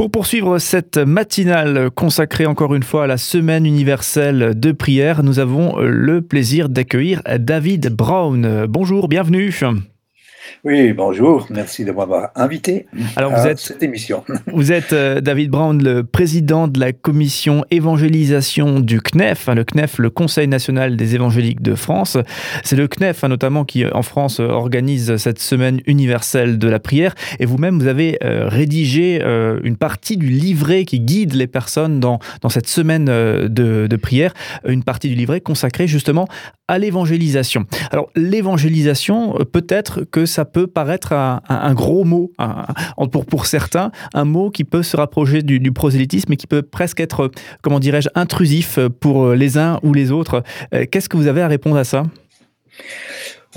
Pour poursuivre cette matinale consacrée encore une fois à la semaine universelle de prière, nous avons le plaisir d'accueillir David Brown. Bonjour, bienvenue. Oui, bonjour. Merci de m'avoir invité Alors vous à êtes, cette émission. Vous êtes euh, David Brown, le président de la commission évangélisation du CNEF, hein, le CNEF, le Conseil national des évangéliques de France. C'est le CNEF hein, notamment qui, en France, organise cette semaine universelle de la prière. Et vous-même, vous avez euh, rédigé euh, une partie du livret qui guide les personnes dans, dans cette semaine de, de prière, une partie du livret consacrée justement à l'évangélisation. Alors l'évangélisation, peut-être que ça peut paraître un, gros mot pour, certains, un mot qui peut se rapprocher du, prosélytisme et qui peut presque être, comment dirais-je, intrusif pour les uns ou les autres. Qu'est-ce que vous avez à répondre à ça?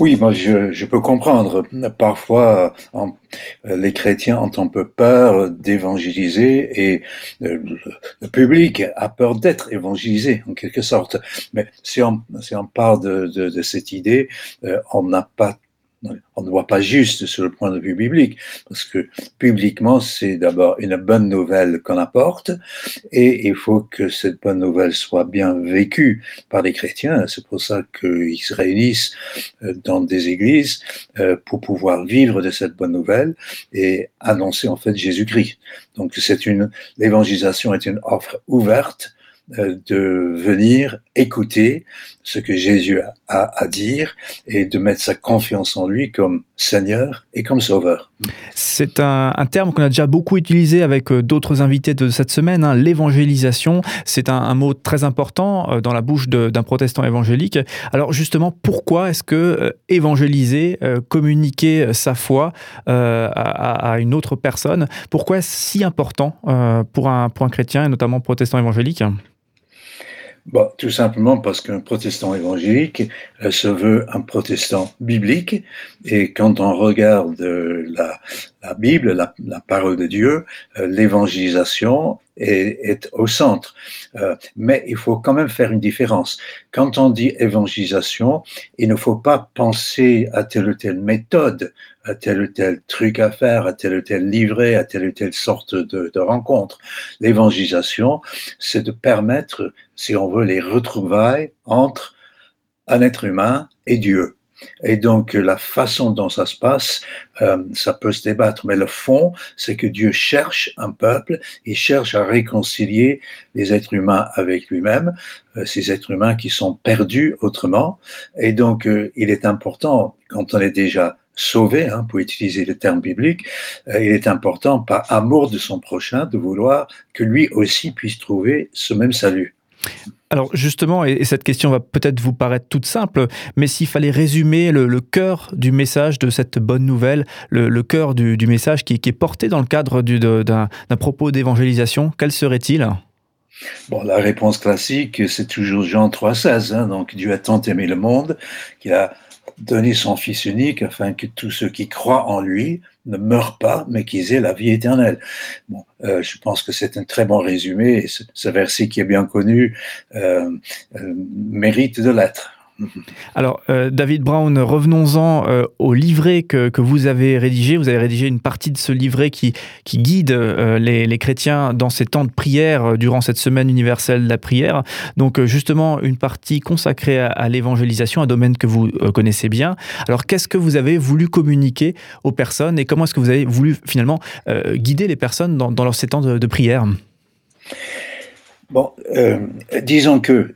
Oui, moi je, peux comprendre. Parfois, les chrétiens ont un peu peur d'évangéliser et le, le, public a peur d'être évangélisé en quelque sorte. Mais si on, si on parle de, de, de cette idée, euh, on n'a pas on ne voit pas juste sur le point de vue biblique, parce que publiquement, c'est d'abord une bonne nouvelle qu'on apporte, et il faut que cette bonne nouvelle soit bien vécue par les chrétiens. C'est pour ça qu'ils se réunissent euh, dans des églises euh, pour pouvoir vivre de cette bonne nouvelle et annoncer en fait Jésus-Christ. Donc c'est une, l'évangélisation est une offre ouverte de venir écouter ce que Jésus a à dire et de mettre sa confiance en lui comme Seigneur et comme Sauveur. C'est un, terme qu'on a déjà beaucoup utilisé avec euh, d'autres invités de cette semaine, hein, l'évangélisation. C'est un, un, mot très important euh, dans la bouche d'un protestant évangélique. Alors justement, pourquoi est-ce que évangéliser, communiquer sa foi à, à, une autre personne, pourquoi est-ce si important pour un, pour un chrétien et notamment protestant évangélique? Tout simplement parce qu'un protestant évangélique euh, se veut un protestant biblique, et quand on regarde euh, la, la Bible, la, parole de Dieu, euh, l'évangélisation est, au centre. Euh, mais il faut quand même faire une différence. Quand on dit évangélisation, il ne faut pas penser à telle ou telle méthode, à tel ou tel truc à faire, à tel ou tel livret, à telle ou telle sorte de rencontre. L'évangélisation, c'est de permettre, si on veut, les retrouvailles entre un être humain et Dieu. Et donc, la façon dont ça se passe, euh, ça peut se débattre. Mais le fond, c'est que Dieu cherche un peuple, il cherche à réconcilier les êtres humains avec lui-même, euh, ces êtres humains qui sont perdus autrement. Et donc, euh, il est important, quand on est déjà sauvé, hein, pour utiliser le terme biblique, euh, il est important, par amour de son prochain, de vouloir que lui aussi puisse trouver ce même salut. Alors justement, et cette question va peut-être vous paraître toute simple, mais s'il fallait résumer le, cœur du message de cette bonne nouvelle, le, cœur du, message qui, qui, est porté dans le cadre d'un propos d'évangélisation, quel serait-il? Bon, la réponse classique, c'est toujours Jean 3,16. Hein, donc Dieu a tant aimé le monde qu'il a donné son Fils unique afin que tous ceux qui croient en lui ne meurent pas, mais qu'ils aient la vie éternelle. Bon, euh, je pense que c'est un très bon résumé. Et ce, ce, verset qui est bien connu euh, euh, mérite de l'être. Alors, euh, David Brown, revenons-en euh, au livret que, vous avez rédigé. Vous avez rédigé une partie de ce livret qui, guide euh, les, chrétiens dans ces temps de prière durant cette semaine universelle de la prière. Donc, justement, une partie consacrée à, l'évangélisation, un domaine que vous connaissez bien. Alors, qu'est-ce que vous avez voulu communiquer aux personnes et comment est-ce que vous avez voulu finalement guider les personnes dans, dans ces temps de, de prière? Bon, disons que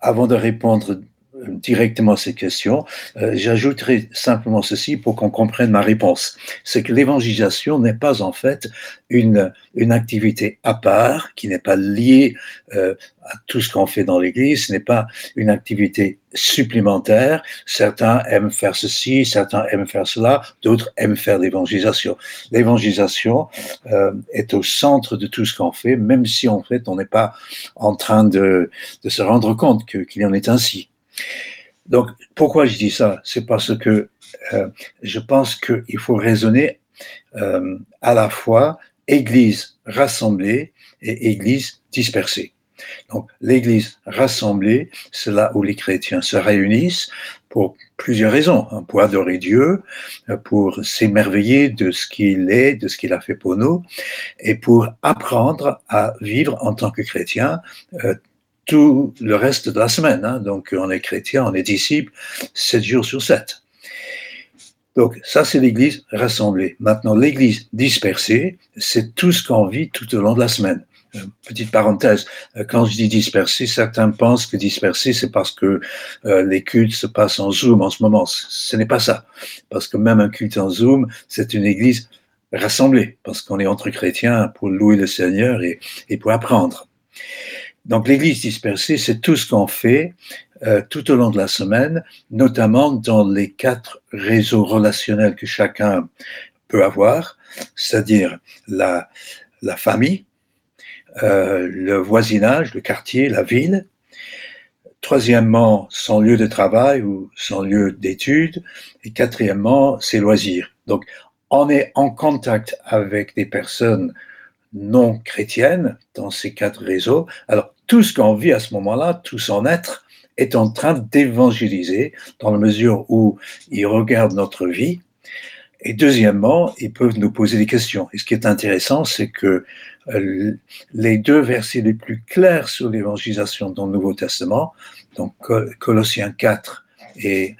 avant de répondre directement ces questions, euh, j'ajouterai simplement ceci pour qu'on comprenne ma réponse. C'est que l'évangélisation n'est pas en fait une, une activité à part, qui n'est pas liée euh, à tout ce qu'on fait dans l'Église, ce n'est pas une activité supplémentaire. Certains aiment faire ceci, certains aiment faire cela, d'autres aiment faire l'évangélisation. L'évangélisation euh, est au centre de tout ce qu'on fait, même si en fait on n'est pas en train de, se rendre compte qu'il qu en est ainsi. Donc, pourquoi je dis ça? C'est parce que euh, je pense qu'il faut raisonner euh, à la fois Église rassemblée et Église dispersée. Donc, l'Église rassemblée, c'est là où les chrétiens se réunissent pour plusieurs raisons. Hein, pour adorer Dieu, euh, pour s'émerveiller de ce qu'il est, de ce qu'il a fait pour nous, et pour apprendre à vivre en tant que chrétien tout le reste de la semaine. Hein. Donc, on est chrétien, on est disciple, sept jours sur sept. Donc, ça, c'est l'Église rassemblée. Maintenant, l'Église dispersée, c'est tout ce qu'on vit tout au long de la semaine. Euh, petite parenthèse, euh, quand je dis dispersé, certains pensent que dispersé, c'est parce que euh, les cultes se passent en Zoom en ce moment. Ce n'est pas ça. Parce que même un culte en Zoom, c'est une église rassemblée, parce qu'on est entre chrétiens pour louer le Seigneur et pour apprendre. Donc l'église dispersée, c'est tout ce qu'on fait tout au long de la semaine, notamment dans les quatre réseaux relationnels que chacun peut avoir, c'est-à-dire la, la famille, euh, le voisinage, le quartier, la ville. Troisièmement, son lieu de travail ou son lieu d'études. Et quatrièmement, ses loisirs. Donc, on est en contact avec des personnes non chrétiennes dans ces quatre réseaux. Alors, tout ce qu'on vit à ce moment-là, tout son être, est en train d'évangéliser dans la mesure où il regarde notre vie. Et deuxièmement, ils peuvent nous poser des questions. Et ce qui est intéressant, c'est que euh, les deux versets les plus clairs sur l'évangélisation dans le Nouveau Testament, donc Colossiens 4 et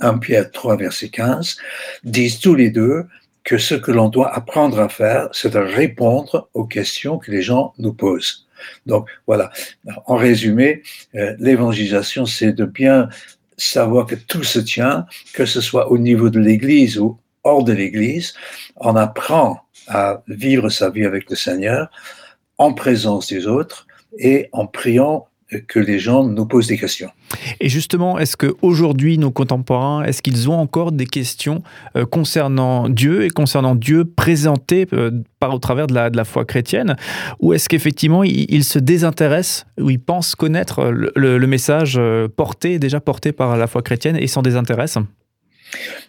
1 Pierre 3, verset 15, disent tous les deux que ce que l'on doit apprendre à faire, c'est de répondre aux questions que les gens nous posent. Donc voilà, en résumé, euh, l'évangélisation, c'est de bien savoir que tout se tient, que ce soit au niveau de l'Église ou hors de l'Église. On apprend à vivre sa vie avec le Seigneur en présence des autres et en priant que les gens nous posent des questions. Et justement, est-ce que aujourd'hui nos contemporains, est-ce qu'ils ont encore des questions euh, concernant Dieu et concernant Dieu présenté euh, par au travers de la, de la foi chrétienne, ou est-ce qu'effectivement ils, se désintéressent ou ils pensent connaître le, le message euh, porté déjà porté par la foi chrétienne et s'en désintéressent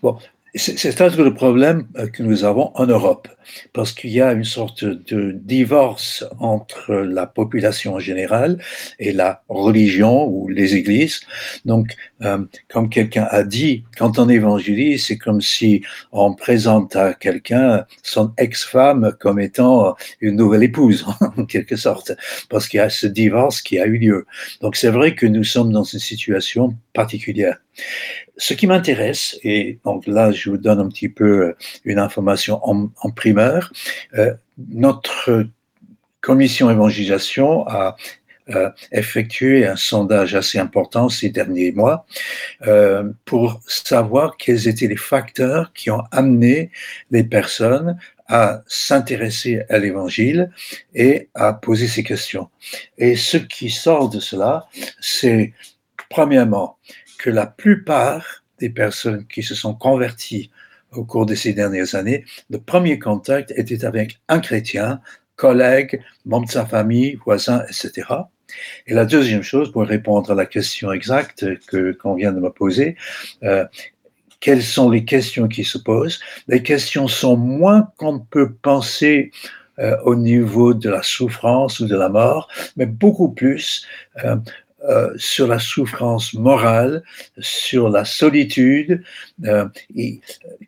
Bon, c'est un le problème euh, que nous avons en Europe, parce qu'il y a une sorte de divorce entre la population en général et la religion ou les églises. Donc, euh, comme quelqu'un a dit, quand on évangélise, c'est comme si on présente à quelqu'un son ex-femme comme étant une nouvelle épouse, en quelque sorte, parce qu'il y a ce divorce qui a eu lieu. Donc, c'est vrai que nous sommes dans une situation particulière. Ce qui m'intéresse, et donc là je vous donne un petit peu euh, une information en, en primeur, euh, notre commission évangélisation a euh, effectué un sondage assez important ces derniers mois pour savoir quels étaient les facteurs qui ont amené les personnes à s'intéresser à l'évangile et à poser ces questions. Et ce qui sort de cela, c'est premièrement que la plupart des personnes qui se sont converties au cours de ces dernières années, le premier contact était avec un chrétien, collègue, membre de sa famille, voisin, etc. Et la deuxième chose, pour répondre à la question exacte que qu'on vient de me poser, euh, quelles sont les questions qui se posent? Les questions sont moins qu'on peut penser euh, au niveau de la souffrance ou de la mort, mais beaucoup plus euh, euh, sur la souffrance morale, sur la solitude, euh, et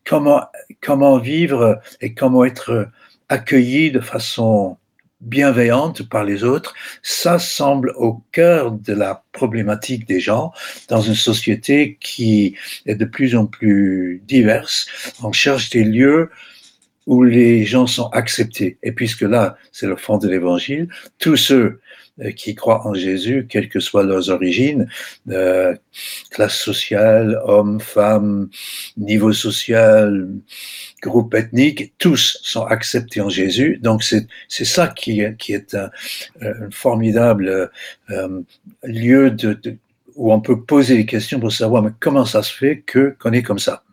comment, comment vivre et comment être accueilli de façon bienveillante par les autres, ça semble au cœur de la problématique des gens dans une société qui est de plus en plus diverse. On cherche des lieux où les gens sont acceptés. Et puisque là, c'est le fond de l'évangile, tous ceux qui croient en Jésus, quelles que soient leurs origines, euh, classe sociale, hommes, femmes, niveau social, groupe ethnique, tous sont acceptés en Jésus. Donc c'est c'est ça qui qui est un, formidable euh, lieu de, où on peut poser des questions pour savoir mais comment ça se fait que qu'on est comme ça?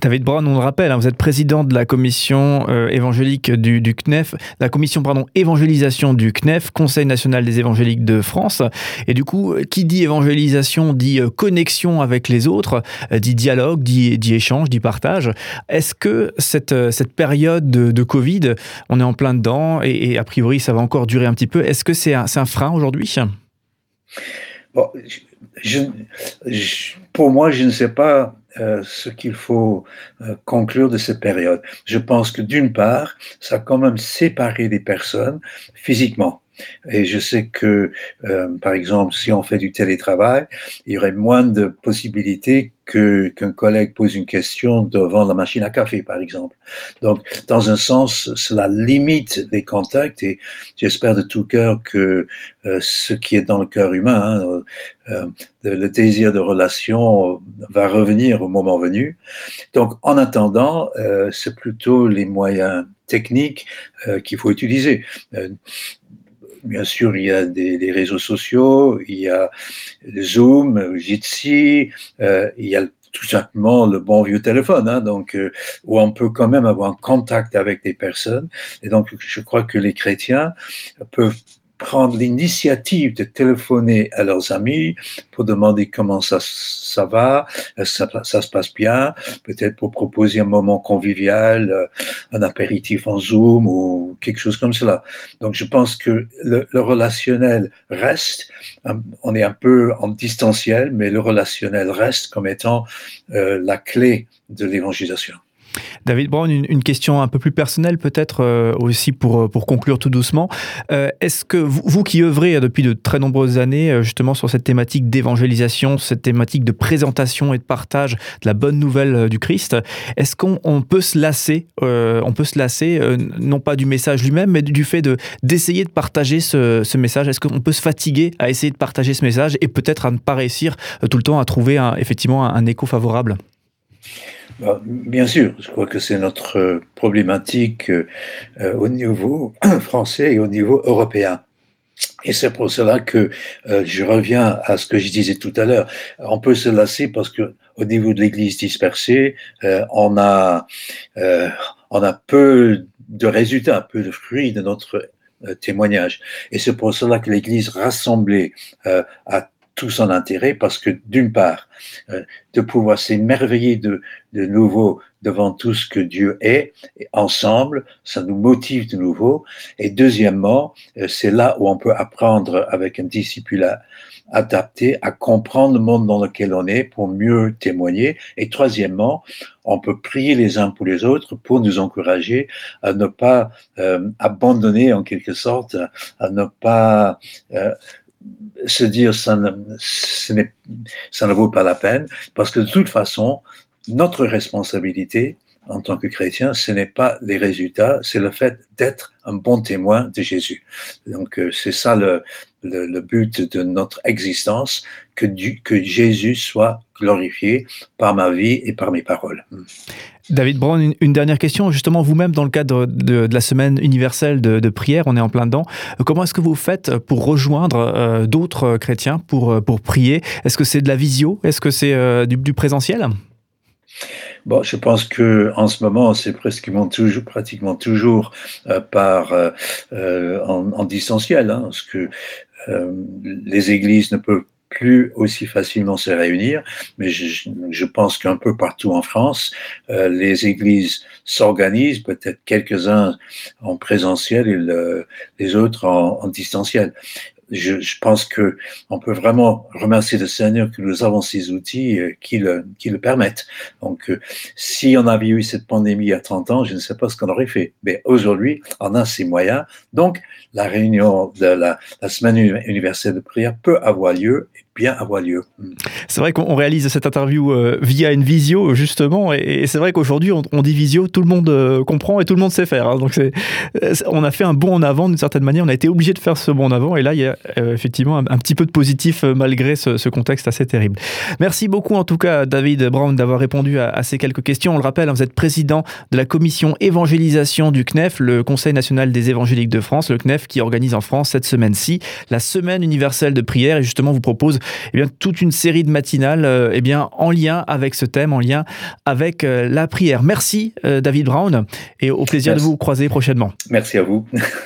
David Brown, on le rappelle, hein, vous êtes président de la commission euh, évangélique du, du, CNEF, la commission pardon évangélisation du CNEF, Conseil national des évangéliques de France. Et du coup, qui dit évangélisation dit euh, connexion avec les autres, euh, dit dialogue, dit, échange, dit partage. Est-ce que cette, cette période de, Covid, on est en plein dedans et, et, a priori ça va encore durer un petit peu, est-ce que c'est un, frein aujourd'hui? Pour moi, je ne sais pas euh, ce qu'il faut euh, conclure de cette période. Je pense que d'une part, ça a quand même séparé des personnes physiquement. Et je sais que, euh, par exemple, si on fait du télétravail, il y aurait moins de possibilités que qu'un collègue pose une question devant la machine à café, par exemple. Donc, dans un sens, cela limite les contacts et j'espère de tout cœur que euh, ce qui est dans le cœur humain, hein, euh, le désir de relation va revenir au moment venu. Donc, en attendant, c'est plutôt les moyens techniques qu'il faut utiliser bien sûr, il y a des, des, réseaux sociaux, il y a Zoom, Jitsi, euh, il y a tout simplement le bon vieux téléphone, hein, donc euh, où on peut quand même avoir un contact avec des personnes. Et donc, je crois que les chrétiens peuvent prendre l'initiative de téléphoner à leurs amis pour demander comment ça, ça va, ça, ça se passe bien, peut-être pour proposer un moment convivial, euh, un apéritif en Zoom ou quelque chose comme cela. Donc je pense que le, le relationnel reste, on est un peu en distanciel, mais le relationnel reste comme étant euh, la clé de l'évangélisation. David Brown, une, question un peu plus personnelle peut-être euh, aussi pour, euh, pour conclure tout doucement. Euh, Est-ce que vous, qui œuvrez depuis de très nombreuses années justement sur cette thématique d'évangélisation, cette thématique de présentation et de partage de la bonne nouvelle du Christ, est-ce qu'on peut se lasser, on peut se lasser non pas du message lui-même, mais du fait de d'essayer de partager ce, message? Est-ce qu'on peut se fatiguer à essayer de partager ce message et peut-être à ne pas réussir tout le temps à trouver effectivement un écho favorable? Bien sûr, je crois que c'est notre problématique euh, au niveau français et au niveau européen. Et c'est pour cela que euh, je reviens à ce que je disais tout à l'heure. On peut se lasser parce que au niveau de l'Église dispersée, euh, on a euh, on a peu de résultats, peu de fruits de notre euh, témoignage. Et c'est pour cela que l'Église rassemblée euh, a tout son intérêt parce que d'une part, euh, de pouvoir s'émerveiller de, de nouveau devant tout ce que Dieu est, ensemble, ça nous motive de nouveau. Et deuxièmement, euh, c'est là où on peut apprendre avec un disciple adapté à comprendre le monde dans lequel on est pour mieux témoigner. Et troisièmement, on peut prier les uns pour les autres pour nous encourager à ne pas euh, abandonner en quelque sorte, à ne pas euh, se dire ça ne, ça ne vaut pas la peine, parce que de toute façon, notre responsabilité en tant que chrétien, ce n'est pas les résultats, c'est le fait d'être un bon témoin de Jésus. Donc c'est ça le, le, le, but de notre existence, que, du, que Jésus soit glorifié par ma vie et par mes paroles. David Brown, une, une dernière question. Justement, vous-même, dans le cadre de, de, la semaine universelle de, de, prière, on est en plein dedans. Comment est-ce que vous faites pour rejoindre euh, d'autres chrétiens pour, pour prier? Est-ce que c'est de la visio? Est-ce que c'est euh, du, du présentiel? Bon, je pense que en ce moment, c'est pratiquement toujours, pratiquement toujours euh, par euh, en, en, distanciel, hein, parce que euh, les églises ne peuvent plus aussi facilement se réunir, mais je, je pense qu'un peu partout en France, euh, les églises s'organisent, peut-être quelques-uns en présentiel et le, les autres en, en distanciel je, je, pense que on peut vraiment remercier le Seigneur que nous avons ces outils euh, qui, le, qui le permettent. Donc, euh, si on avait eu cette pandémie il y a 30 ans, je ne sais pas ce qu'on aurait fait. Mais aujourd'hui, on a ces moyens. Donc, la réunion de la, la semaine universelle de prière peut avoir lieu bien avoir lieu. C'est vrai qu'on réalise cette interview euh, via une visio, justement, et, c'est vrai qu'aujourd'hui, on, dit visio, tout le monde euh, comprend et tout le monde sait faire. Hein. Donc, on a fait un bond en avant d'une certaine manière, on a été obligé de faire ce bond en avant, et là, il y a euh, effectivement un, petit peu de positif malgré ce, contexte assez terrible. Merci beaucoup, en tout cas, David Brown, d'avoir répondu à, à, ces quelques questions. On le rappelle, hein, vous êtes président de la commission évangélisation du CNEF, le Conseil national des évangéliques de France, le CNEF qui organise en France cette semaine-ci la semaine universelle de prière, et justement vous propose eh bien, toute une série de matinales eh bien, en lien avec ce thème, en lien avec la prière. Merci David Brown et au plaisir de vous croiser prochainement. Merci à vous.